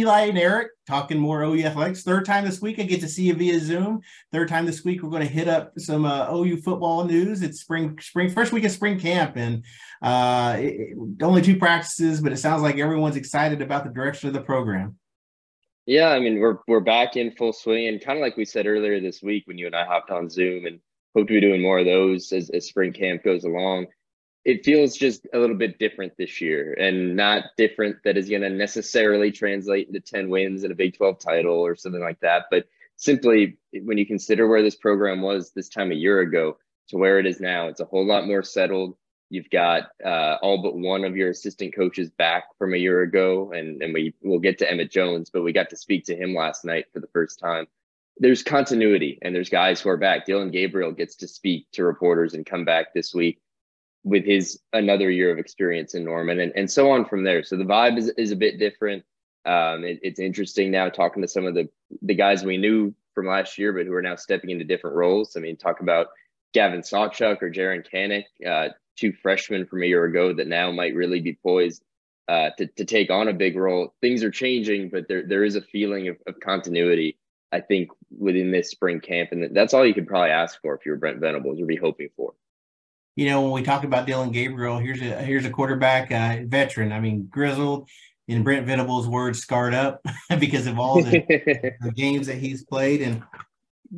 Eli and Eric talking more OU athletics. Third time this week, I get to see you via Zoom. Third time this week, we're going to hit up some uh, OU football news. It's spring, spring first week of spring camp, and uh, it, only two practices, but it sounds like everyone's excited about the direction of the program. Yeah, I mean we're we're back in full swing, and kind of like we said earlier this week when you and I hopped on Zoom, and hope to be doing more of those as, as spring camp goes along it feels just a little bit different this year and not different that is going to necessarily translate into 10 wins and a Big 12 title or something like that. But simply when you consider where this program was this time a year ago to where it is now, it's a whole lot more settled. You've got uh, all but one of your assistant coaches back from a year ago, and, and we will get to Emmett Jones, but we got to speak to him last night for the first time. There's continuity, and there's guys who are back. Dillon Gabriel gets to speak to reporters and come back this week with his another year of experience in Norman and, and so on from there. So the vibe is, is a bit different. Um, it, it's interesting now talking to some of the, the guys we knew from last year, but who are now stepping into different roles. I mean, talk about Gavin Sawchuk or Jaren Kanak, uh, two freshmen from a year ago that now might really be poised uh, to, to take on a big role. Things are changing, but there, there is a feeling of, of continuity, I think, within this spring camp. And that's all you could probably ask for if you're Brent Venables or be hoping for you know, when we talk about Dillon Gabriel, here's a here's a quarterback uh, veteran. I mean, grizzled. In Brent Venables' words, scarred up because of all the, the, games that he's played and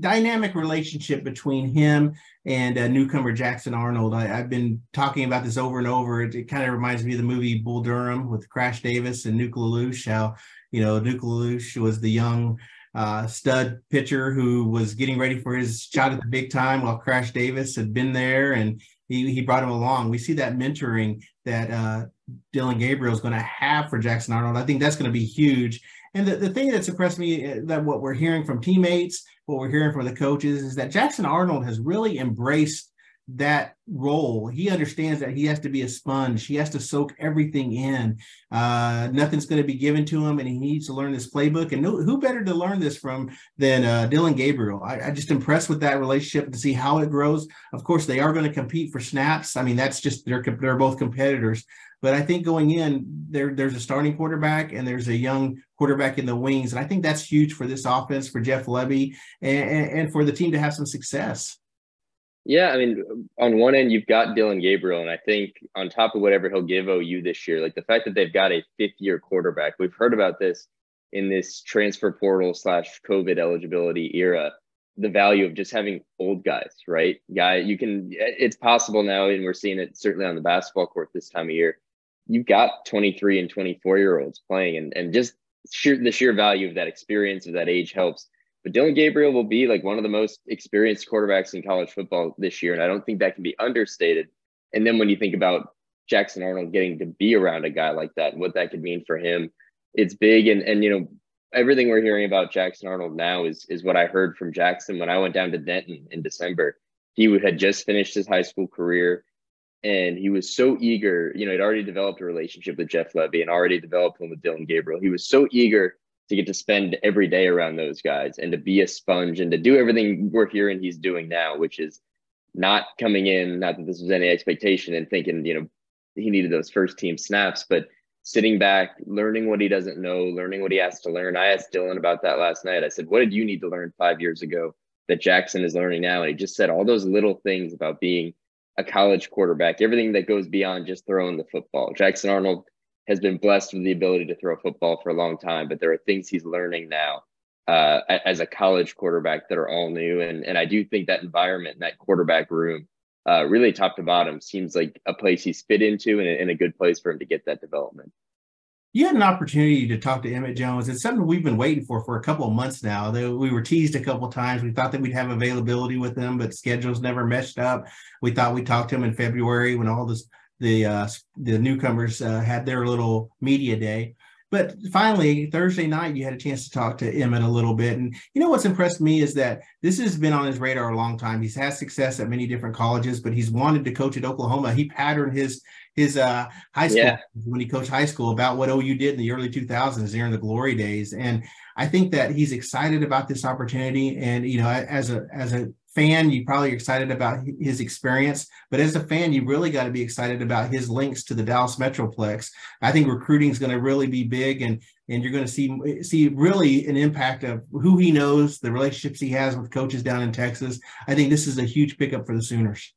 dynamic relationship between him and uh, newcomer Jackson Arnold. I, have been talking about this over and over. It, it kind of reminds me of the movie Bull Durham with Crash Davis and Nuke LaLoosh. How you know Nuke LaLoosh was the young uh, stud pitcher who was getting ready for his shot at the big time while Crash Davis had been there and he, he brought him along. We see that mentoring that uh, Dillon Gabriel is going to have for Jackson Arnold. I think that's going to be huge. And the, the thing that's impressed me uh, that what we're hearing from teammates, what we're hearing from the coaches is that Jackson Arnold has really embraced that role. He understands that he has to be a sponge. He has to soak everything in. Uh, nothing's going to be given to him, and he needs to learn this playbook. And no, who better to learn this from than uh, Dillon Gabriel? I, I just impressed with that relationship to see how it grows. Of course, they are going to compete for snaps. I mean, that's just they're they're both competitors. But I think going in, there there's a starting quarterback and there's a young quarterback in the wings, and I think that's huge for this offense for Jeff Lebby and, and for the team to have some success. Yeah, I mean, on one end, you've got Dillon Gabriel, and I think on top of whatever he'll give OU this year, like the fact that they've got a fifth year quarterback, we've heard about this in this transfer portal slash COVID eligibility era, the value of just having old guys, right? Guy, you can, it's possible now, and we're seeing it certainly on the basketball court this time of year. You've got 23 and 24 year olds playing, and, and just sheer, the sheer value of that experience, of that age helps but Dillon Gabriel will be like one of the most experienced quarterbacks in college football this year. And I don't think that can be understated. And then when you think about Jackson Arnold getting to be around a guy like that and what that could mean for him, it's big. And, and you know, everything we're hearing about Jackson Arnold now is, is what I heard from Jackson when I went down to Denton in December. He had just finished his high school career and he was so eager. You know, he'd already developed a relationship with Jeff Lebby and already developed one with Dillon Gabriel. He was so eager to get to spend every day around those guys and to be a sponge and to do everything we're hearing he's doing now, which is not coming in, not that this was any expectation and thinking, you know, he needed those first team snaps, but sitting back, learning what he doesn't know, learning what he has to learn. I asked Dillon about that last night. I said, What did you need to learn five years ago that Jackson is learning now? And he just said all those little things about being a college quarterback, everything that goes beyond just throwing the football. Jackson Arnold has been blessed with the ability to throw football for a long time, but there are things he's learning now uh, as a college quarterback that are all new. And, and I do think that environment, that quarterback room, uh, really top to bottom, seems like a place he's fit into and and a good place for him to get that development. You had an opportunity to talk to Emmett Jones. It's something we've been waiting for for a couple of months now. We were teased a couple of times. We thought that we'd have availability with him, but schedules never meshed up. We thought we'd talk to him in February when all this the uh, the newcomers uh, had their little media day. But finally, Thursday night, you had a chance to talk to Emmett a little bit. And you know what's impressed me is that this has been on his radar a long time. He's had success at many different colleges, but he's wanted to coach at Oklahoma. He patterned his his uh, high school yeah. when he coached high school about what OU did in the early 2000s during the glory days. And I think that he's excited about this opportunity. And you know, as a as a fan, you probably excited about his experience, but as a fan, you really got to be excited about his links to the Dallas Metroplex. I think recruiting is going to really be big, and and you're going to see see really an impact of who he knows, the relationships he has with coaches down in Texas. I think this is a huge pickup for the Sooners.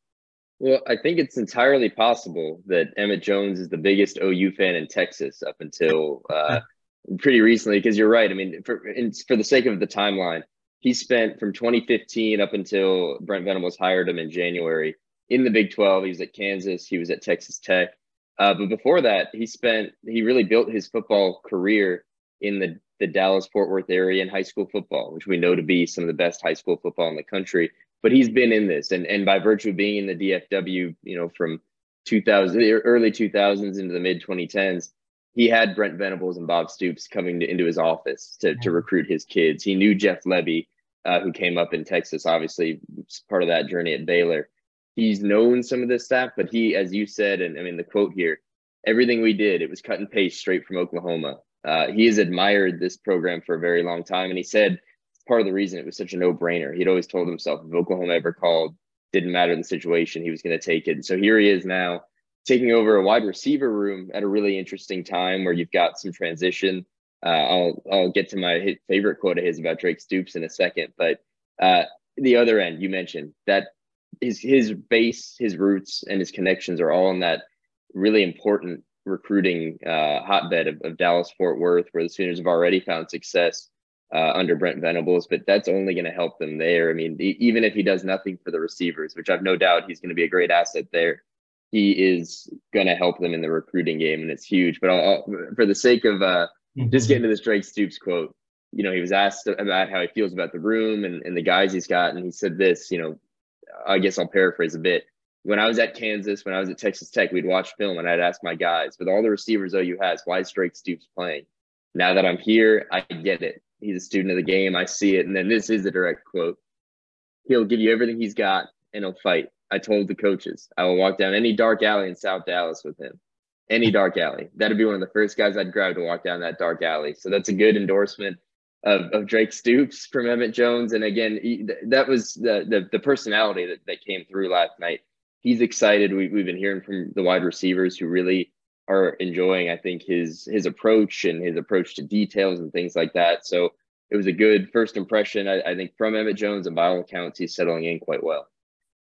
Well, I think it's entirely possible that Emmett Jones is the biggest OU fan in Texas up until uh, pretty recently. Because you're right. I mean, for for the sake of the timeline, he spent from 2015 up until Brent Venables hired him in January in the Big 12. He was at Kansas. He was at Texas Tech. Uh, but before that, he spent he really built his football career in the the Dallas Fort Worth area in high school football, which we know to be some of the best high school football in the country but he's been in this, and and by virtue of being in the DFW, you know, from 2000 early 2000s into the mid 2010s, he had Brent Venables and Bob Stoops coming to, into his office to to recruit his kids. He knew Jeff Lebby, uh, who came up in Texas, obviously part of that journey at Baylor. He's known some of this stuff, but he, as you said, and I mean the quote here, everything we did, it was cut and paste straight from Oklahoma. Uh, he has admired this program for a very long time, and he said part of the reason it was such a no brainer. He'd always told himself if Oklahoma ever called, didn't matter the situation, he was going to take it. And so here he is now taking over a wide receiver room at a really interesting time where you've got some transition. Uh, I'll I'll get to my favorite quote of his about Drake Stoops in a second, but uh, the other end you mentioned that his his base, his roots, and his connections are all in that really important recruiting uh, hotbed of, of Dallas Fort Worth, where the Sooners have already found success uh, under Brent Venables, but that's only going to help them there. I mean, even if he does nothing for the receivers, which I've no doubt he's going to be a great asset there, he is going to help them in the recruiting game, and it's huge. But I'll, I'll, for the sake of uh, mm-hmm. just getting to this Drake Stoops quote, you know, he was asked about how he feels about the room and, and the guys he's got, and he said this. You know, I guess I'll paraphrase a bit. When I was at Kansas, when I was at Texas Tech, we'd watch film, and I'd ask my guys, with all the receivers OU has, why is Drake Stoops playing? Now that I'm here, I get it he's a student of the game. I see it. And then this is a direct quote. He'll give you everything he's got and he'll fight. I told the coaches I will walk down any dark alley in South Dallas with him. Any dark alley. That'd be one of the first guys I'd grab to walk down that dark alley. So that's a good endorsement of, of Drake Stoops from Emmett Jones. And again, he, that was the, the, the personality that, that came through last night. He's excited. We, we've been hearing from the wide receivers who really are enjoying, I think, his his approach and his approach to details and things like that. So it was a good first impression. I, I think from Emmett Jones, and by all accounts, he's settling in quite well.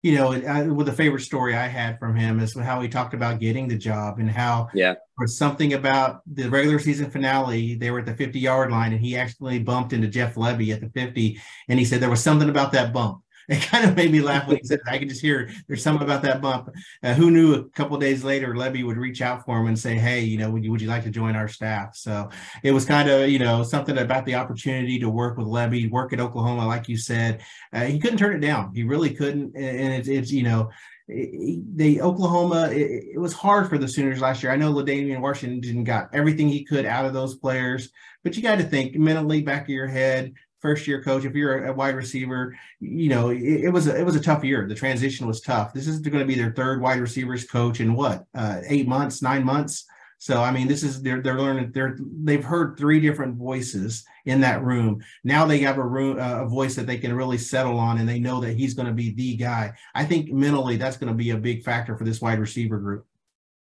You know, I, well, the favorite story I had from him is how he talked about getting the job and how yeah, was something about the regular season finale. They were at the 50 yard line and he actually bumped into Jeff Lebby at the 50. And he said there was something about that bump it kind of made me laugh when he said I could just hear there's something about that bump. Uh, who knew a couple days later Lebby would reach out for him and say, "Hey, you know, would you would you like to join our staff?" So it was kind of you know something about the opportunity to work with Lebby, work at Oklahoma, like you said. Uh, he couldn't turn it down. He really couldn't, and it's, it's you know the Oklahoma, it, it, was hard for the Sooners last year. I know L'Damian Washington got everything he could out of those players, but you got to think mentally back of your head first year coach, if you're a, wide receiver, you know, it, it, was a, it was a tough year. The transition was tough. This is going to be their third wide receivers coach in what, uh, eight months, nine months. So I mean, this is they're they're learning. They're they've heard three different voices in that room. Now they have a room uh, a voice that they can really settle on, and they know that he's going to be the guy. I think mentally that's going to be a big factor for this wide receiver group.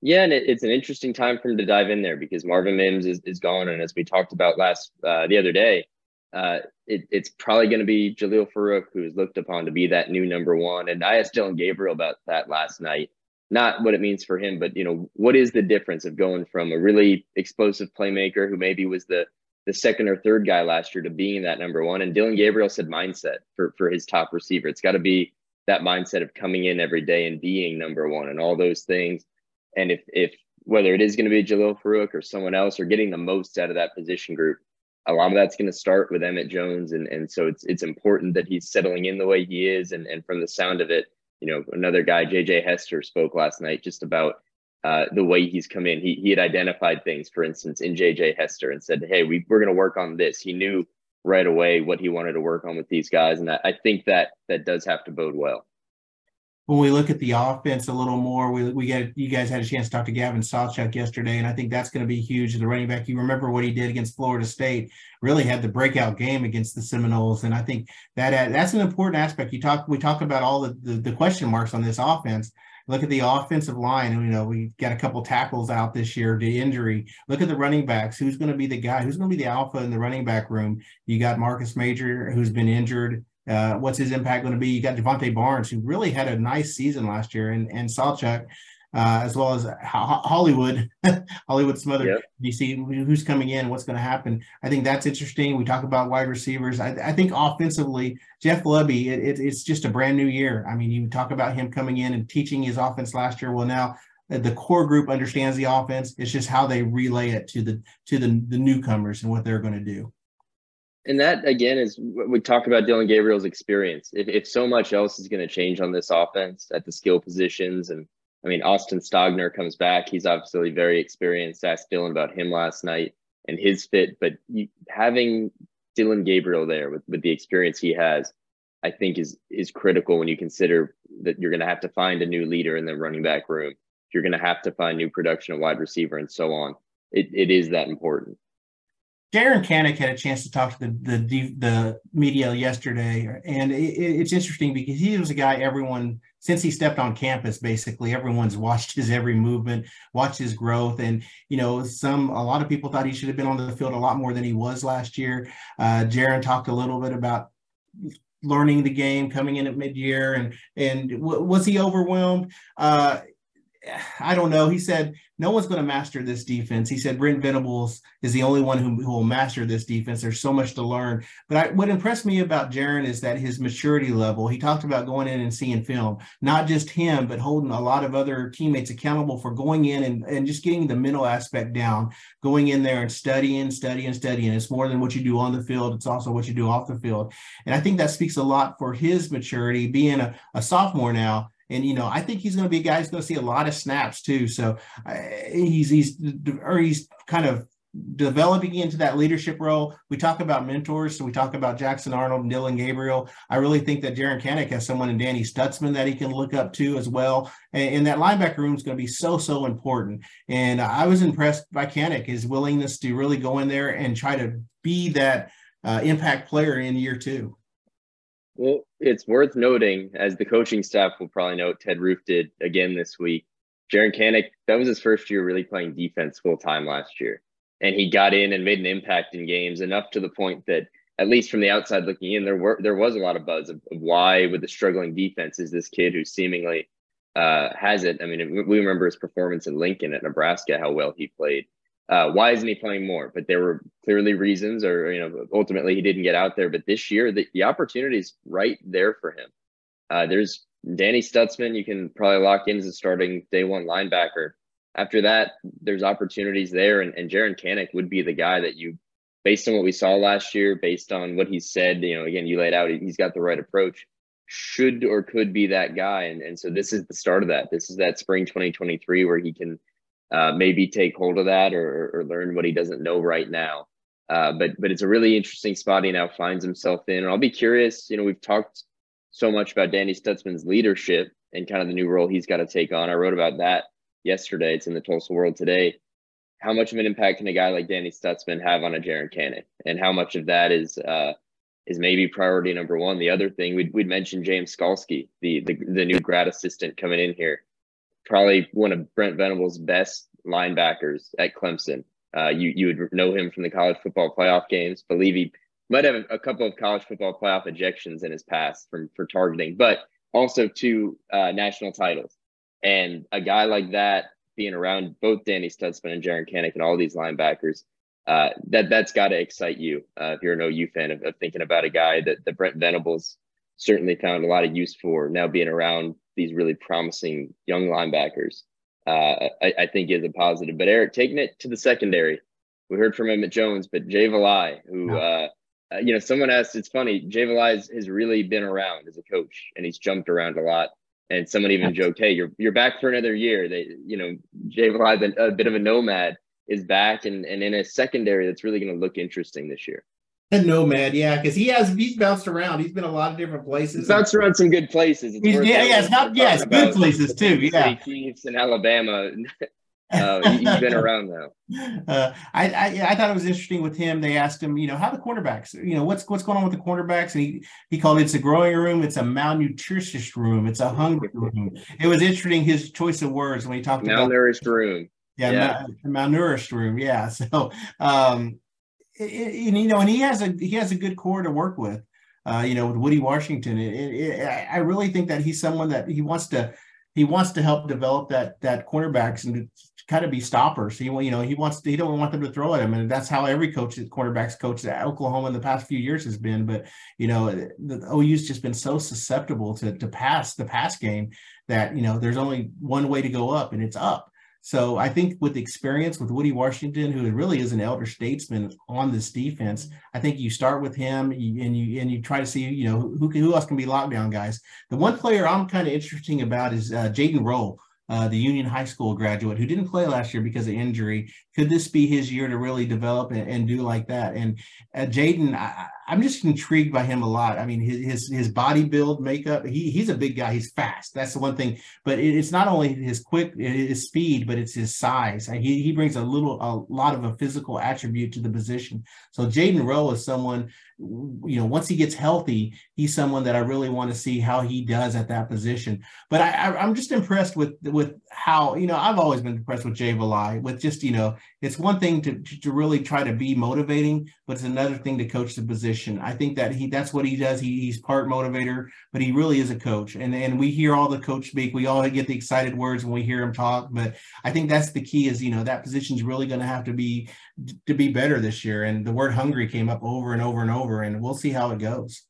Yeah, and it, it's an interesting time for him to dive in there because Marvin Mims is, is gone, and as we talked about last uh, the other day, uh, it, it's probably going to be Jalil Farooq, who is looked upon to be that new number one. And I asked Dillon Gabriel about that last night. Not what it means for him, but you know, what is the difference of going from a really explosive playmaker who maybe was the the second or third guy last year to being that number one? And Dillon Gabriel said mindset for for his top receiver. It's got to be that mindset of coming in every day and being number one and all those things. And if if whether it is going to be Jalil Farooq or someone else or getting the most out of that position group, a lot of that's going to start with Emmett Jones, and and so it's it's important that he's settling in the way he is, and and from the sound of it, you know, another guy, JJ Hester, spoke last night just about uh, the way he's come in. He he had identified things, for instance, in JJ Hester, and said, "Hey, we we're going to work on this." He knew right away what he wanted to work on with these guys, and I, I think that that does have to bode well. When we look at the offense a little more, we, we get you guys had a chance to talk to Gavin Sawchuk yesterday, and I think that's going to be huge. The running back, you remember what he did against Florida State, really had the breakout game against the Seminoles, and I think that uh, that's an important aspect. You talk, we talk about all the, the, the question marks on this offense. Look at the offensive line. You know, we got a couple tackles out this year to injury. Look at the running backs. Who's going to be the guy? Who's going to be the alpha in the running back room? You got Marcus Major, who's been injured. Uh, what's his impact going to be? You got Jovantae Barnes, who really had a nice season last year, and and Sawchuk, uh, as well as Hollywood, Hollywood Smothers. Yep. You see who's coming in, what's going to happen. I think that's interesting. We talk about wide receivers. I, I think offensively, Jeff Lebby, it, it, it's just a brand new year. I mean, you talk about him coming in and teaching his offense last year. Well, now uh, the core group understands the offense. It's just how they relay it to the to the the newcomers and what they're going to do and that again is we talk about Dillon Gabriel's experience. If, if so much else is going to change on this offense at the skill positions, and I mean Austin Stogner comes back, he's obviously very experienced. Asked Dillon about him last night and his fit, but you, having Dillon Gabriel there with with the experience he has, I think is is critical when you consider that you're going to have to find a new leader in the running back room. You're going to have to find new production of wide receiver and so on. It, it is that important. Jaren Kanak had a chance to talk to the the, the media yesterday, and it, it's interesting because he was a guy everyone since he stepped on campus, basically everyone's watched his every movement, watched his growth, and you know some a lot of people thought he should have been on the field a lot more than he was last year. Uh, Jaren talked a little bit about learning the game coming in at mid-year and and w- was he overwhelmed uh, I don't know. He said no one's going to master this defense. He said Brent Venables is the only one who, who will master this defense. There's so much to learn. But I, what impressed me about Jaren is that his maturity level. He talked about going in and seeing film, not just him, but holding a lot of other teammates accountable for going in and, and just getting the mental aspect down, going in there and studying, studying, studying. It's more than what you do on the field. It's also what you do off the field. And I think that speaks a lot for his maturity, being a, a sophomore now and you know, I think he's going to be a guy who's going to see a lot of snaps too. So uh, he's he's or he's kind of developing into that leadership role. We talk about mentors, so we talk about Jackson Arnold and Dillon Gabriel. I really think that Jaren Kanak has someone in Danny Stutsman that he can look up to as well. And, and that linebacker room is going to be so so important. And I was impressed by Kanak, his willingness to really go in there and try to be that uh, impact player in year two. Well, it's worth noting, as the coaching staff will probably note, Ted Roof did again this week. Jaren Kanak, that was his first year really playing defense full time last year. And he got in and made an impact in games enough to the point that, at least from the outside looking in, there were there was a lot of buzz of, of why, with the struggling defense, is this kid who seemingly uh, has it. I mean, we remember his performance in Lincoln at Nebraska, how well he played. Uh, why isn't he playing more? But there were clearly reasons, or you know, ultimately he didn't get out there. But this year, the, the opportunity is right there for him. Uh, there's Danny Stutsman. You can probably lock in as a starting day one linebacker. After that, there's opportunities there, and, and Jaren Kanak would be the guy that you, based on what we saw last year, based on what he said. You know, again, you laid out he's got the right approach. Should or could be that guy, and and so this is the start of that. This is that spring 2023 where he can uh, maybe take hold of that or, or learn what he doesn't know right now. Uh, but but it's a really interesting spot he now finds himself in. And I'll be curious. You know, we've talked so much about Danny Stutsman's leadership and kind of the new role he's got to take on. I wrote about that yesterday. It's in the Tulsa World today. How much of an impact can a guy like Danny Stutsman have on a Jaren Kanak, and how much of that is uh, is maybe priority number one? The other thing we'd, we'd mentioned James Skalski, the, the the new grad assistant coming in here probably one of Brent Venables' best linebackers at Clemson. Uh, you you would know him from the college football playoff games. Believe he might have a couple of college football playoff ejections in his past from for targeting, but also two uh, national titles. And a guy like that being around both Danny Stutsman and Jaren Kanak and all these linebackers, uh, that that's got to excite you uh, if you're an OU fan of, of, thinking about a guy that, that Brent Venables certainly found a lot of use for now being around these really promising young linebackers, uh, I, I, think is a positive. But Eric, taking it to the secondary, we heard from Emmett Jones, but Jay Valai, who, uh, uh, you know, someone asked, it's funny, Jay Valai has really been around as a coach and he's jumped around a lot. And someone even joked, "Hey, you're you're back for another year." They, you know, Jay Valai, a bit of a nomad, is back and, and in a secondary that's really going to look interesting this year. A nomad, yeah, because he has he's bounced around. He's been a lot of different places. He's bounced around some good places. It's yeah, yeah, it's not yeah, it's good places too. Yeah, Chiefs in Alabama. Uh, he's been around now. Uh, I, I, I thought it was interesting with him. They asked him, you know, how the cornerbacks, you know, what's what's going on with the cornerbacks, and he he called it it's a growing room, it's a malnutritious room, it's a hungry room. It was interesting his choice of words when he talked about malnourished room. Yeah, yeah. Mal, malnourished room. Yeah. So, um, it, it, you know, and he has a he has a good core to work with. Uh, you know, with Woody Washington, it, I really think that he's someone that he wants to he wants to help develop that that cornerbacks and kind of be stoppers. He you know he wants to, he don't want them to throw at him, and that's how every coach, cornerbacks coach at Oklahoma in the past few years has been. But you know the OU's just been so susceptible to to pass the pass game that you know there's only one way to go up, and it's up. So I think with experience with Woody Washington, who really is an elder statesman on this defense, I think you start with him and you and you try to see you know who who else can be lockdown guys. The one player I'm kind of interesting about is uh, Jaden Rowe. uh, the Union High School graduate who didn't play last year because of injury. Could this be his year to really develop and, and do like that? And uh, Jaden, I'm just intrigued by him a lot. I mean, his his, his body build, makeup. He he's a big guy. He's fast. That's the one thing. But it, it's not only his quick, his speed, but it's his size. He he brings a little, a lot of a physical attribute to the position. So Jaden Rowe is someone you know, once he gets healthy, he's someone that I really want to see how he does at that position. But I, I, am just impressed with with how you know I've always been impressed with Jay Valai. With just you know, it's one thing to to really try to be motivating, but it's another thing to coach the position. I think that he that's what he does. He, he's part motivator, but he really is a coach. And and we hear all the coach speak. We all get the excited words when we hear him talk. But I think that's the key. Is you know that position is really going to have to be to be better this year. And the word hungry came up over and over and over, and we'll see how it goes.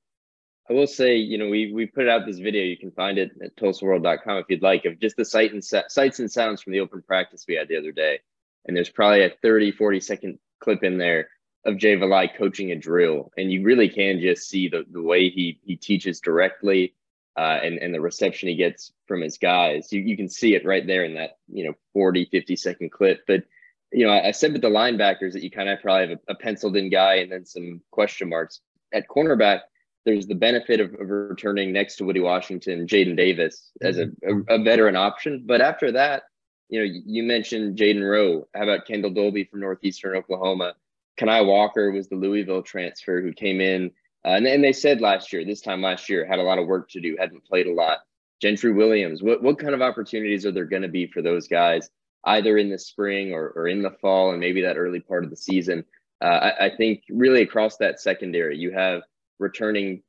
I will say, you know, we we put out this video. You can find it at TulsaWorld.com if you'd like, of just the sight and sights and sounds from the open practice we had the other day. And there's probably a 30, 40 second clip in there of Jay Valai coaching a drill. And you really can just see the, the way he he teaches directly uh, and, and the reception he gets from his guys. You, you can see it right there in that, you know, 40, 50 second clip. But you know, I, I said with the linebackers that you kind of probably have a, a, penciled in guy and then some question marks. At cornerback, there's the benefit of, of returning next to Woody Washington, Jaden Davis as a, a, a, veteran option. But after that, you know, you mentioned Jaden Rowe. How about Kendall Dolby from Northeastern Oklahoma? Kani Walker was the Louisville transfer who came in. Uh, and, and they said last year, this time last year, had a lot of work to do, hadn't played a lot. Gentry Williams, what, what kind of opportunities are there going to be for those guys? either in the spring or, or in the fall and maybe that early part of the season. Uh, I, I, think really across that secondary, you have returning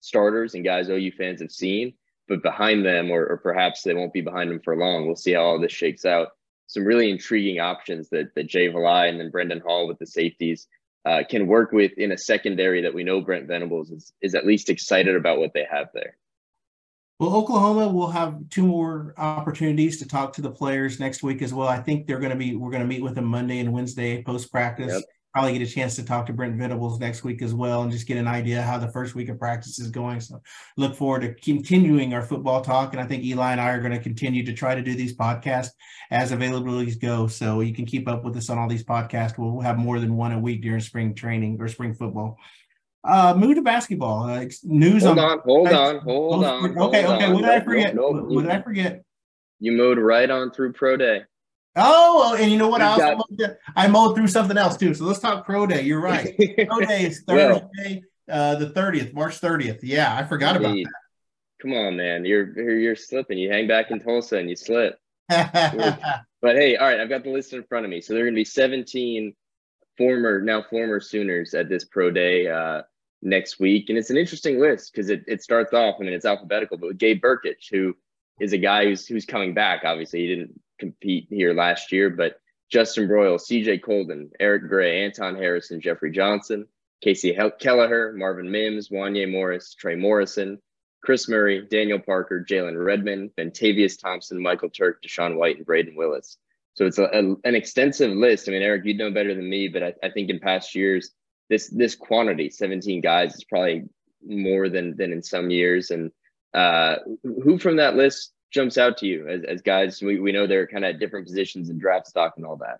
starters and guys OU fans have seen, but behind them, or, or perhaps they won't be behind them for long. We'll see how all this shakes out. Some really intriguing options that, that Jay Valai and then Brandon Hall with the safeties uh, can work with in a secondary that we know Brent Venables is, is at least excited about what they have there. Well, Oklahoma will have two more opportunities to talk to the players next week as well. I think they're going to be, we're going to meet with them Monday and Wednesday post practice. Yep. Probably get a chance to talk to Brent Venables next week as well and just get an idea how the first week of practice is going. So look forward to continuing our football talk. And I think Eli and I are going to continue to try to do these podcasts as availabilities go. So you can keep up with us on all these podcasts. We'll have more than one a week during spring training or spring football. Uh, move to basketball. Uh, news. Hold on, on hold on, hold on. Okay, hold okay. On. What did I forget? Nope, nope. What did I forget? You mowed right on through pro day. Oh, and you know what? I also got... I mowed through something else too. So let's talk pro day. You're right. pro day is Thursday, uh, the thirtieth, March thirtieth. Yeah, I forgot about that. Come on, man. You're you're slipping. You hang back in Tulsa and you slip. but hey, all right. I've got the list in front of me. So there are going to be 17 former, now former Sooners at this pro day. Uh, next week. And it's an interesting list because it, it starts off, I mean, it's alphabetical, but with Gabe Brkic, who is a guy who's who's coming back. Obviously, he didn't compete here last year, but Justin Broiles, CJ Coldon, Eric Gray, Anton Harrison, Jeffrey Johnson, Casey Kelleher, Marvin Mims, Wanya Morris, Trey Morrison, Chris Murray, Daniel Parker, Jalen Redmond, Bentavious Thompson, Michael Turk, DaShaun White, and Brayden Willis. So it's a, a, an extensive list. I mean, Eric, you'd know better than me, but I, I think in past years, this this quantity, 17 guys, is probably more than than in some years. And uh, who from that list jumps out to you as, as guys? We, we know they're kind of different positions in draft stock and all that.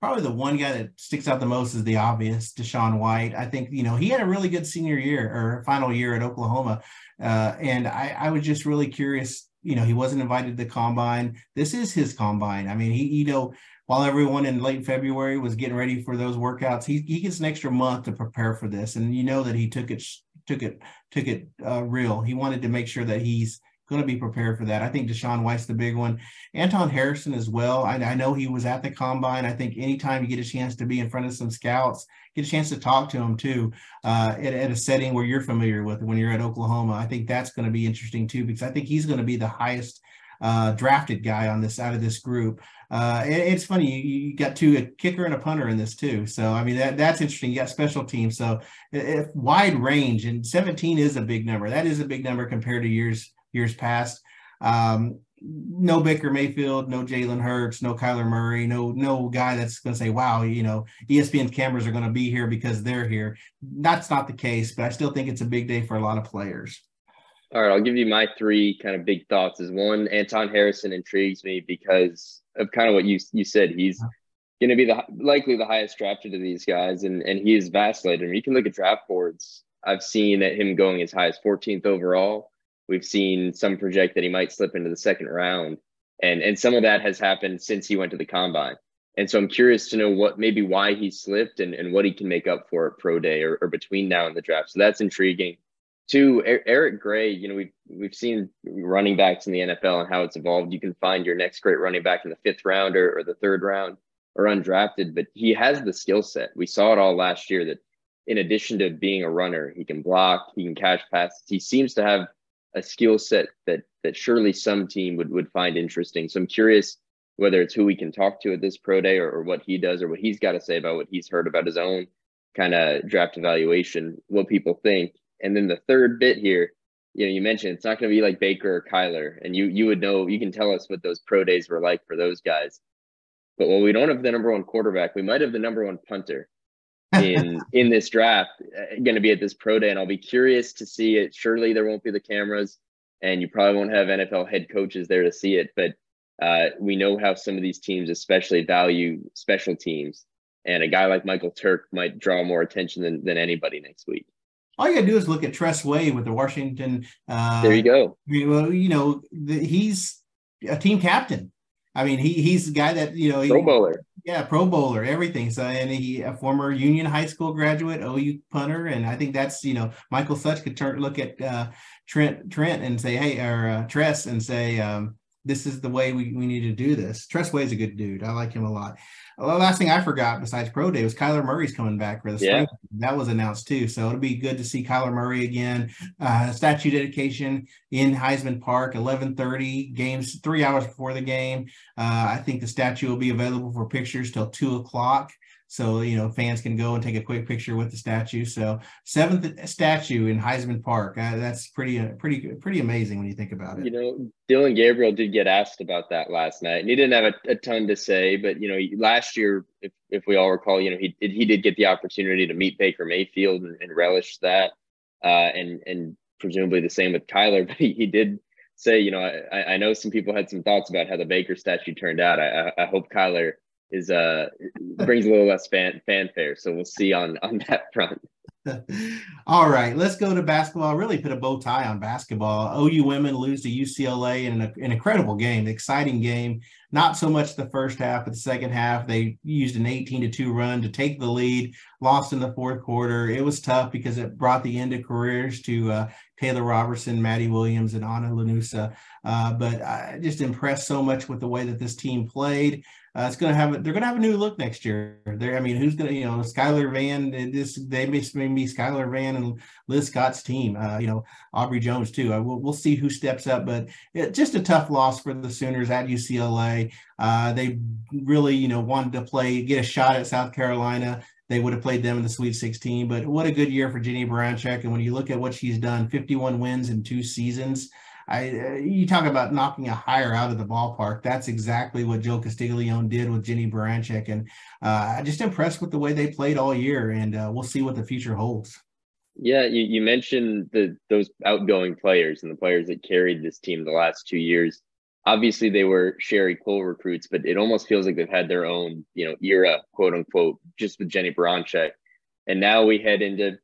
probably the one guy that sticks out the most is the obvious, DaShaun White. I think, you know, he had a really good senior year or final year at Oklahoma. Uh, and I, I was just really curious. You know, he wasn't invited to the combine. This is his combine. I mean, he, you know, while everyone in late February was getting ready for those workouts, he, he gets an extra month to prepare for this. And you know that he took it, took it, took it uh, real. He wanted to make sure that he's going to be prepared for that. I think DaShaun White's the big one. Anton Harrison as well. I, I, know he was at the combine. I think anytime you get a chance to be in front of some scouts, get a chance to talk to them too uh, at, at, a setting where you're familiar with when you're at Oklahoma. I think that's going to be interesting too because I think he's going to be the highest uh, drafted guy on this out of this group. Uh, it, it's funny you, you, got two a kicker and a punter in this too. So I mean that that's interesting. You got special teams, so wide range and 17 is a big number. That is a big number compared to years years past. Um, no Baker Mayfield, no Jalen Hurts, no Kyler Murray, no no guy that's going to say, "Wow, you know, ESPN cameras are going to be here because they're here." That's not the case, but I still think it's a big day for a lot of players. All right, I'll give you my three kind of big thoughts. Is one, Anton Harrison intrigues me because of kind of what you you said. He's going to be the likely the highest drafted of these guys, and and he is vacillating. You can look at draft boards. I've seen at him going as high as 14th overall. We've seen some project that he might slip into the second round. And and some of that has happened since he went to the combine. And so I'm curious to know what maybe why he slipped and, and what he can make up for at pro day or, or between now and the draft. So that's intriguing. Two, Eric Gray, you know, we've we've seen running backs in the NFL and how it's evolved. You can find your next great running back in the fifth round or, or the third round or undrafted, but he has the skill set. We saw it all last year that in addition to being a runner, he can block, he can catch passes. He seems to have a skill set that that surely some team would would find interesting. So I'm curious whether it's who we can talk to at this pro day or, or what he does or what he's got to say about what he's heard about his own kind of draft evaluation, what people think. And then the third bit here, you know, you mentioned it's not going to be like Baker or Kyler, and you you would know you can tell us what those pro days were like for those guys. But while we don't have the number one quarterback, we might have the number one punter in in this draft uh, going to be at this pro day and i'll be curious to see it surely there won't be the cameras and you probably won't have nfl head coaches there to see it but uh, we know how some of these teams especially value special teams and a guy like michael turk might draw more attention than, than anybody next week all you gotta do is look at Tress Way with the Washington. Uh, there you go. Well, you know, the, he's a team captain. I mean, he he's the guy that you know. Pro bowler. Yeah, Pro Bowler, everything. So, and he a former Union High School graduate, OU punter, and I think that's you know Michael Such could turn look at uh, Trent Trent and say, hey, or uh, Tress and say, um, this is the way we, we need to do this. Tress Way is a good dude. I like him a lot. The last thing I forgot besides Pro Day was Kyler Murray's coming back for the spring. Yeah. That was announced too. So it'll be good to see Kyler Murray again. Uh, statue dedication in Heisman Park, 1130 games, three hours before the game. Uh, I think the statue will be available for pictures till two o'clock so you know fans can go and take a quick picture with the statue. So seventh statue in Heisman Park. Uh, that's pretty uh, pretty pretty amazing when you think about it. You know, Dillon Gabriel did get asked about that last night, and he didn't have a, a ton to say. But you know, last year, if if we all recall, you know, he he did get the opportunity to meet Baker Mayfield and, and relish that, uh, and and presumably the same with Kyler. But he, he did say, you know, I, I know some people had some thoughts about how the Baker statue turned out. I, I hope Kyler is uh brings a little less fan fanfare. So we'll see on on that front. All right, let's go to basketball. Really put a bow tie on basketball. OU women lose to UCLA in an, an incredible game, exciting game. Not so much the first half, but the second half, they used an 18 to 2 run to take the lead, lost in the fourth quarter. It was tough because it brought the end of careers to uh, Taylor Robertson, Maddie Williams, and Anna Llanusa. Uh, but I just impressed so much with the way that this team played. Uh, it's going to have they're going to have a new look next year. There, I mean, who's going to you know Skylar Vann? This they may, be Skylar Vann and Liz Scott's team. Uh, you know Aubrey Joens too. Uh, we'll, we'll see who steps up, but it, just a tough loss for the Sooners at UCLA. Uh, they really you know wanted to play get a shot at South Carolina they would have played them in the Sweet 16. But what a good year for Jennie Baranczyk. And when you look at what she's done, 51 wins in two seasons, I uh, you talk about knocking a hire out of the ballpark. That's exactly what Joe Castiglione did with Jennie Baranczyk, and uh, I just impressed with the way they played all year. And uh, we'll see what the future holds. Yeah, you, you mentioned the those outgoing players and the players that carried this team the last two years. Obviously they were Sherri Coale recruits, but it almost feels like they've had their own, you know, era, quote unquote, just with Jennie Baranczyk. And now we head into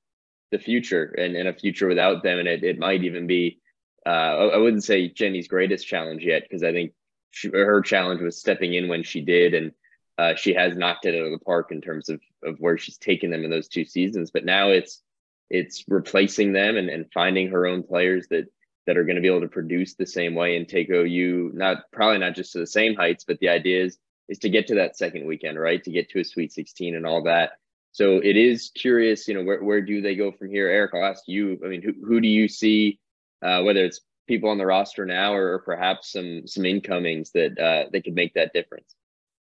the future and, and a future without them. And it, it might even be, uh, I wouldn't say Jennie's greatest challenge yet, because I think she, her challenge was stepping in when she did. And uh, she has knocked it out of the park in terms of, of where she's taken them in those two seasons. But now it's, it's replacing them and, and finding her own players that that are going to be able to produce the same way and take OU not probably not just to the same heights, but the idea is is to get to that second weekend, right? To get to a Sweet 16 and all that. So it is curious, you know, where where do they go from here? Eric, I'll ask you. I mean, who who do you see, uh, whether it's people on the roster now or, perhaps some some incomings that uh, that could make that difference?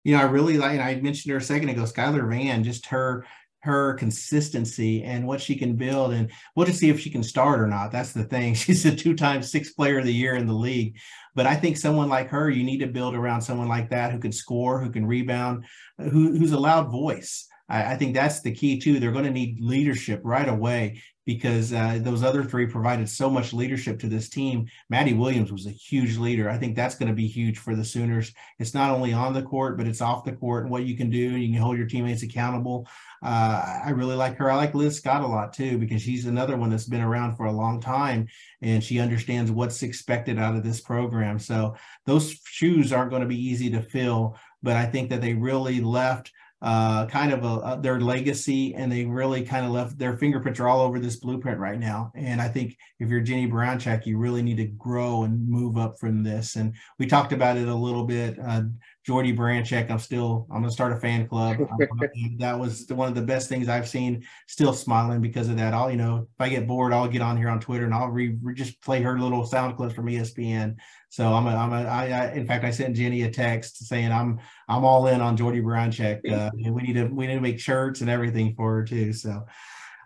You know, I really like, and I mentioned her a second ago, Skylar Vann, just her her consistency and what she can build. And we'll just see if she can start or not. That's the thing. She's a two time sixth player of the year in the league. But I think someone like her, you need to build around someone like that who can score, who can rebound, who, who's a loud voice. I, I think that's the key too. They're going to need leadership right away because uh, those other three provided so much leadership to this team. Maddie Williams was a huge leader. I think that's going to be huge for the Sooners. It's not only on the court, but it's off the court and what you can do. You can hold your teammates accountable. Uh, I really like her. I like Liz Scott a lot too because she's another one that's been around for a long time and she understands what's expected out of this program. So those shoes aren't going to be easy to fill, but I think that they really left – uh, kind of a, a, their legacy, and they really kind of left their fingerprints are all over this blueprint right now. And I think if you're Jennie Baranczyk, you really need to grow and move up from this. And we talked about it a little bit. Uh, Jordy Baranczyk, I'm still I'm gonna start a fan club. that was one of the best things I've seen. Still smiling because of that. I'll you know if I get bored, I'll get on here on Twitter and I'll re, re just play her little sound clips from ESPN. So I'm a, I'm a, I, I, in fact, I sent Jennie a text saying I'm, I'm all in on Jordy Baranczyk. Uh, and we need to, we need to make shirts and everything for her too. So,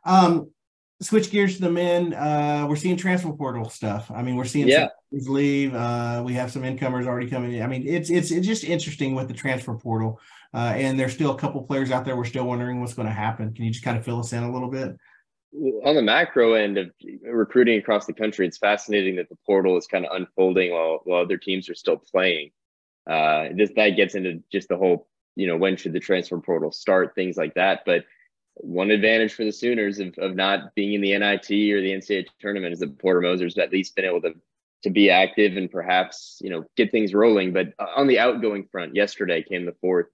um, switch gears to the men. Uh, we're seeing transfer portal stuff. I mean, we're seeing yeah. some leave. Uh, we have some incomers already coming in. I mean, it's, it's, it's just interesting with the transfer portal. Uh, and there's still a couple players out there. We're still wondering what's going to happen. Can you just kind of fill us in a little bit? on the macro end of recruiting across the country, it's fascinating that the portal is kind of unfolding while while other teams are still playing. Uh, this that gets into just the whole, you know, when should the transfer portal start, things like that. But one advantage for the Sooners of, of not being in the NIT or the NCAA tournament is that Porter Moser's at least been able to to be active and perhaps you know get things rolling. But on the outgoing front, yesterday came the fourth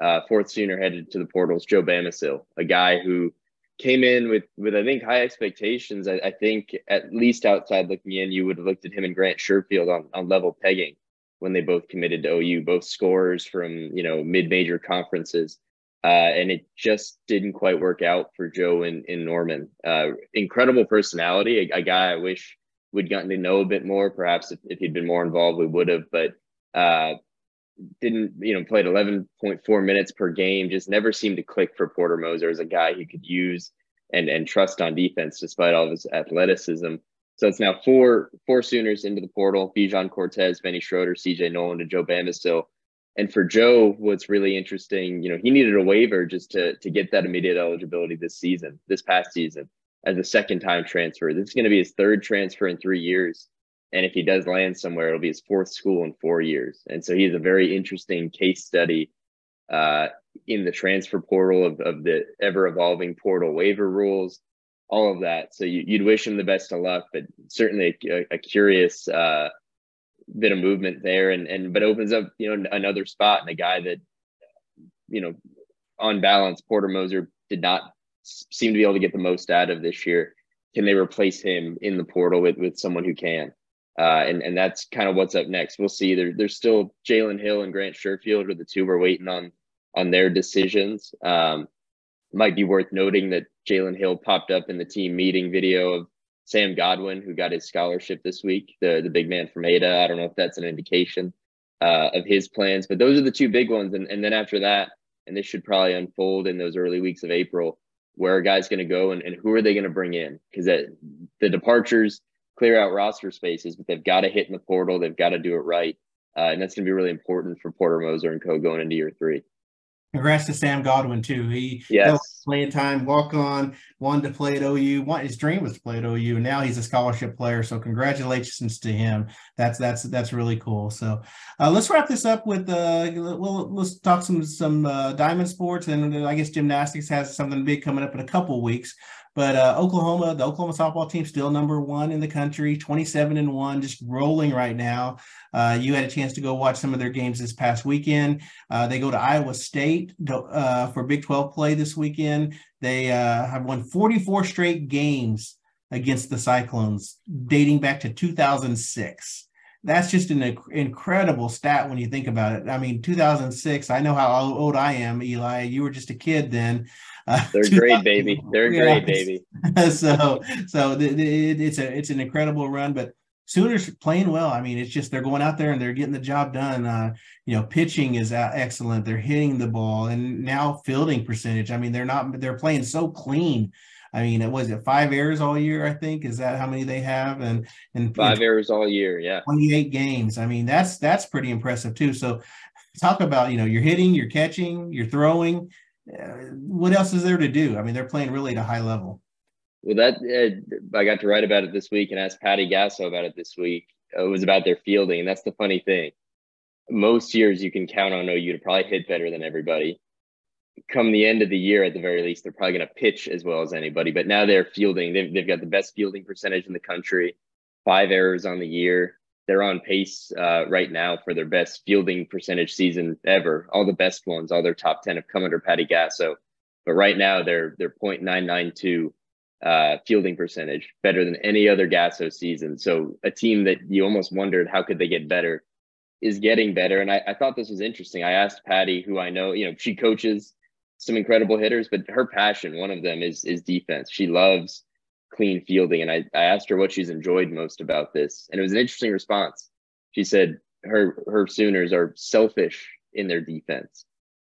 uh, fourth Sooner headed to the portals, Joe Bamisile, a guy who came in with with I think high expectations. I, I, think at least outside looking in, you would have looked at him and Grant Sherfield on, on level pegging when they both committed to OU, both scorers from you know mid major conferences. Uh, and it just didn't quite work out for Joe in, in Norman. Uh, incredible personality, a, a, guy I wish we'd gotten to know a bit more. Perhaps if, if he'd been more involved, we would have. But uh, didn't you know played 11.4 minutes per game just never seemed to click for porter moser as a guy he could use and and trust on defense despite all of his athleticism so it's now four four sooners into the portal bijan Cortes, benny schroeder cj noland and joe bamisile and for joe what's really interesting you know he needed a waiver just to to get that immediate eligibility this season this past season as a second time transfer this is going to be his third transfer in three years and if he does land somewhere, it'll be his fourth school in four years. And so he's a very interesting case study uh, in the transfer portal of, of the ever evolving portal waiver rules, all of that. So you, would wish him the best of luck, but certainly a, a curious uh, bit of movement there, and and but opens up you know another spot and a guy that you know on balance Porter Moser did not seem to be able to get the most out of this year. Can they replace him in the portal with with someone who can? Uh, and and that's kind of what's up next. We'll see. There, there's still Jalen Hill and Grant Sherfield are the two we're waiting on on their decisions. Um, might be worth noting that Jalen Hill popped up in the team meeting video of Sam Godwin, who got his scholarship this week, the the big man from Ada. I don't know if that's an indication uh, of his plans, but those are the two big ones. And and then after that, and this should probably unfold in those early weeks of April, where a guy's going to go and, and who are they going to bring in? Because the departures clear out roster spaces, but they've got to hit in the portal. They've got to do it right. Uh, and that's going to be really important for Porter Moser and Co. going into year three. Congrats to Sam Godwin too. He yes. playing time, walk on, wanted to play at OU. Want, his dream was to play at OU. And now he's a scholarship player. So congratulations to him. That's that's that's really cool. So uh, let's wrap this up with uh, well, let's talk some some uh, diamond sports and I guess gymnastics has something big coming up in a couple weeks. But uh, Oklahoma, the Oklahoma softball team, still number one in the country, 27 and one, just rolling right now. Uh, you had a chance to go watch some of their games this past weekend. Uh, they go to Iowa State uh, for Big 12 play this weekend. They uh, have won 44 straight games against the Cyclones, dating back to 2006 that's just an inc- incredible stat when you think about it. I mean, 2006. I know how old I am, Eli. You were just a kid then. Uh, They're great, baby. They're yeah. great, baby. so, so the, the, it's a it's an incredible run, but Sooners playing well. I mean, it's just they're going out there and they're getting the job done. Uh, you know, pitching is excellent. They're hitting the ball, and now fielding percentage. I mean, they're not. They're playing so clean. I mean, it was it five errors all year. I think is that how many they have, and and five errors all year. Yeah, twenty eight games. I mean, that's that's pretty impressive too. So, talk about you know you're hitting, you're catching, you're throwing what else is there to do? I mean, they're playing really at a high level. Well, that uh, I got to write about it this week and ask Patty Gasso about it this week. It was about their fielding, and that's the funny thing. Most years you can count on OU to probably hit better than everybody. Come the end of the year, at the very least, they're probably going to pitch as well as anybody. But now they're fielding. They've, they've got the best fielding percentage in the country, five errors on the year they're on pace uh, right now for their best fielding percentage season ever. All the best ones, all their top ten have come under Patty Gasso, but right now they're they're .992 uh, fielding percentage, better than any other Gasso season. So a team that you almost wondered how could they get better is getting better. And I, I thought this was interesting. I asked Patty, who I know, you know, she coaches some incredible hitters, but her passion, one of them is is defense. She loves clean fielding. And I, I asked her what she's enjoyed most about this. And it was an interesting response. She said her her Sooners are selfish in their defense,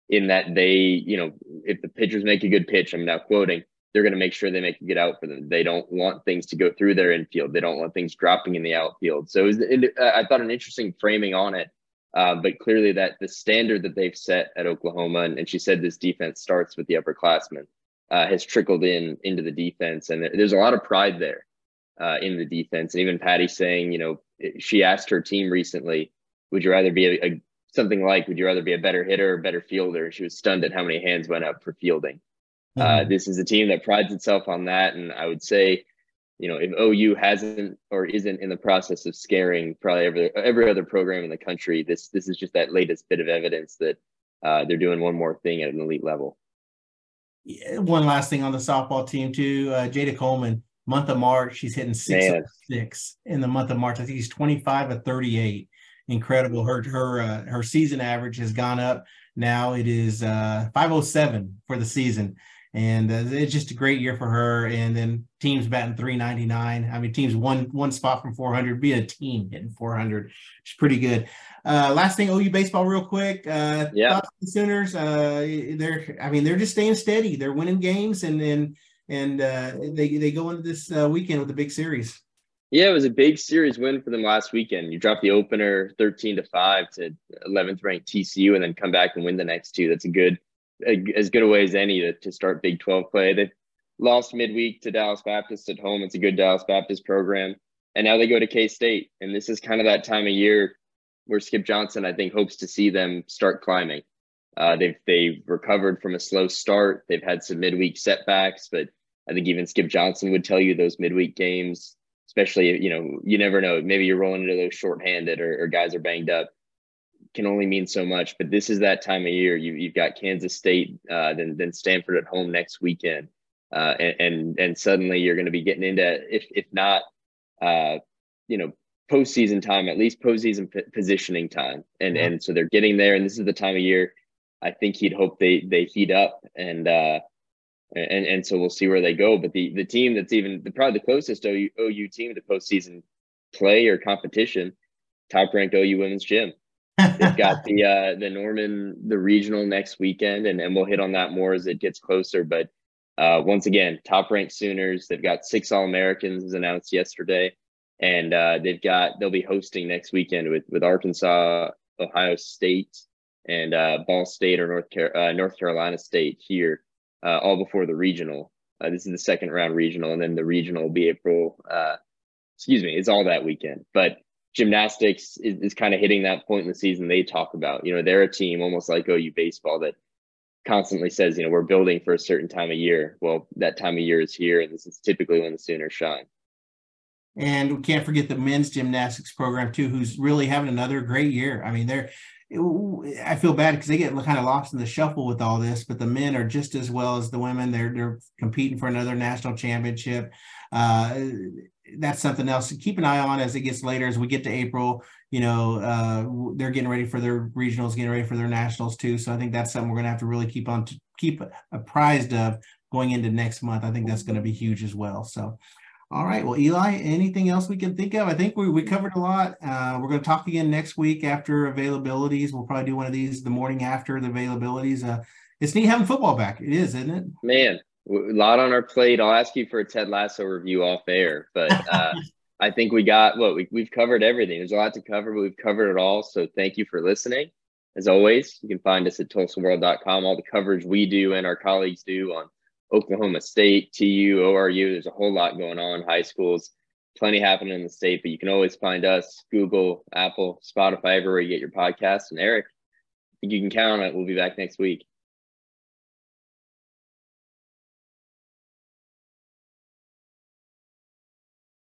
in that they, you know, if the pitchers make a good pitch, I'm now quoting, they're going to make sure they make a good out for them. They don't want things to go through their infield. They don't want things dropping in the outfield. So it was, it, uh, I thought an interesting framing on it. Uh, but clearly that the standard that they've set at Oklahoma, and, and she said this defense starts with the upperclassmen uh, has trickled in into the defense, and there's a lot of pride there uh, in the defense. And even Patty saying, you know, she asked her team recently, "Would you rather be a, a something like, would you rather be a better hitter or better fielder?" She was stunned at how many hands went up for fielding. Uh, mm-hmm. Uh, this is a team that prides itself on that, and I would say, you know, if OU hasn't or isn't in the process of scaring probably every every other program in the country, this this is just that latest bit of evidence that uh, they're doing one more thing at an elite level one last thing on the softball team too. Uh, Jayda Coleman, month of March, she's hitting six six in the month of March. I think he's 25 of 38. Incredible. Her her uh, her season average has gone up. Now it is uh, 507 for the season and uh, it's just a great year for her. And then teams batting 399. I mean, teams one one spot from 400. Be a team hitting 400. It's pretty good. Uh, last thing, OU baseball, real quick. Uh, yeah, the Sooners. Uh, they're, I mean, they're just staying steady. They're winning games, and and and uh, they they go into this uh, weekend with a big series. Yeah, it was a big series win for them last weekend. You drop the opener 13 to 5 to 11th ranked TCU and then come back and win the next two. That's a good as good a way as any to, to start Big 12 play. They lost midweek to Dallas Baptist at home. It's a good Dallas Baptist program. And now they go to K State. And this is kind of that time of year where Skip Johnson, I think, hopes to see them start climbing. Uh, they've they've recovered from a slow start. They've had some midweek setbacks, but I think even Skip Johnson would tell you those midweek games, especially you know you never know. Maybe you're rolling into those shorthanded or, or guys are banged up can only mean so much. But this is that time of year. You, you've got Kansas State, uh, then then Stanford at home next weekend, uh, and, and, and suddenly you're going to be getting into if if not, uh, you know, postseason time, at least postseason p- positioning time, and and so they're getting there. And this is the time of year. I think he'd hope they they heat up and. uh and and so we'll see where they go. But the the team that's even the probably the closest OU, OU team to postseason play or competition, top ranked OU women's gym. They've got the uh, the Norman the regional next weekend, and, and we'll hit on that more as it gets closer. But uh, once again, top ranked Sooners. They've got six All Americans as announced yesterday, and uh, they've got they'll be hosting next weekend with with Arkansas, Ohio State, and uh, Ball State or North Car- uh, North Carolina State here, uh, all before the regional. Uh, this is the second round regional, and then the regional will be April. Uh, excuse me, it's all that weekend. But gymnastics is, is kind of hitting that point in the season they talk about. You know, they're a team almost like OU baseball that constantly says, you know, we're building for a certain time of year. Well, that time of year is here, and this is typically when the Sooners shine. And we can't forget the men's gymnastics program too, who's really having another great year. I mean, they're I feel bad because they get kind of lost in the shuffle with all this, but the men are just as well as the women. They're they're competing for another national championship. Uh, that's something else to keep an eye on as it gets later. As we get to April, you know, uh, they're getting ready for their regionals, getting ready for their nationals too. So I think that's something we're going to have to really keep on to keep apprised of going into next month. I think that's going to be huge as well. So all right. Well, Eli, anything else we can think of? I think we, we covered a lot. Uh, we're going to talk again next week after availabilities. We'll probably do one of these the morning after the availabilities. Uh, it's neat having football back. It is, isn't it? Man, a lot on our plate. I'll ask you for a Ted Lasso review off air, but uh, I think we got what we, we've covered everything. There's a lot to cover, but we've covered it all. So thank you for listening. As always, you can find us at tulsaworld.com. All the coverage we do and our colleagues do on Oklahoma State, TU, ORU. There's a whole lot going on. High schools, plenty happening in the state, but you can always find us Google, Apple, Spotify, everywhere you get your podcasts. And Eric, I think you can count on it. We'll be back next week.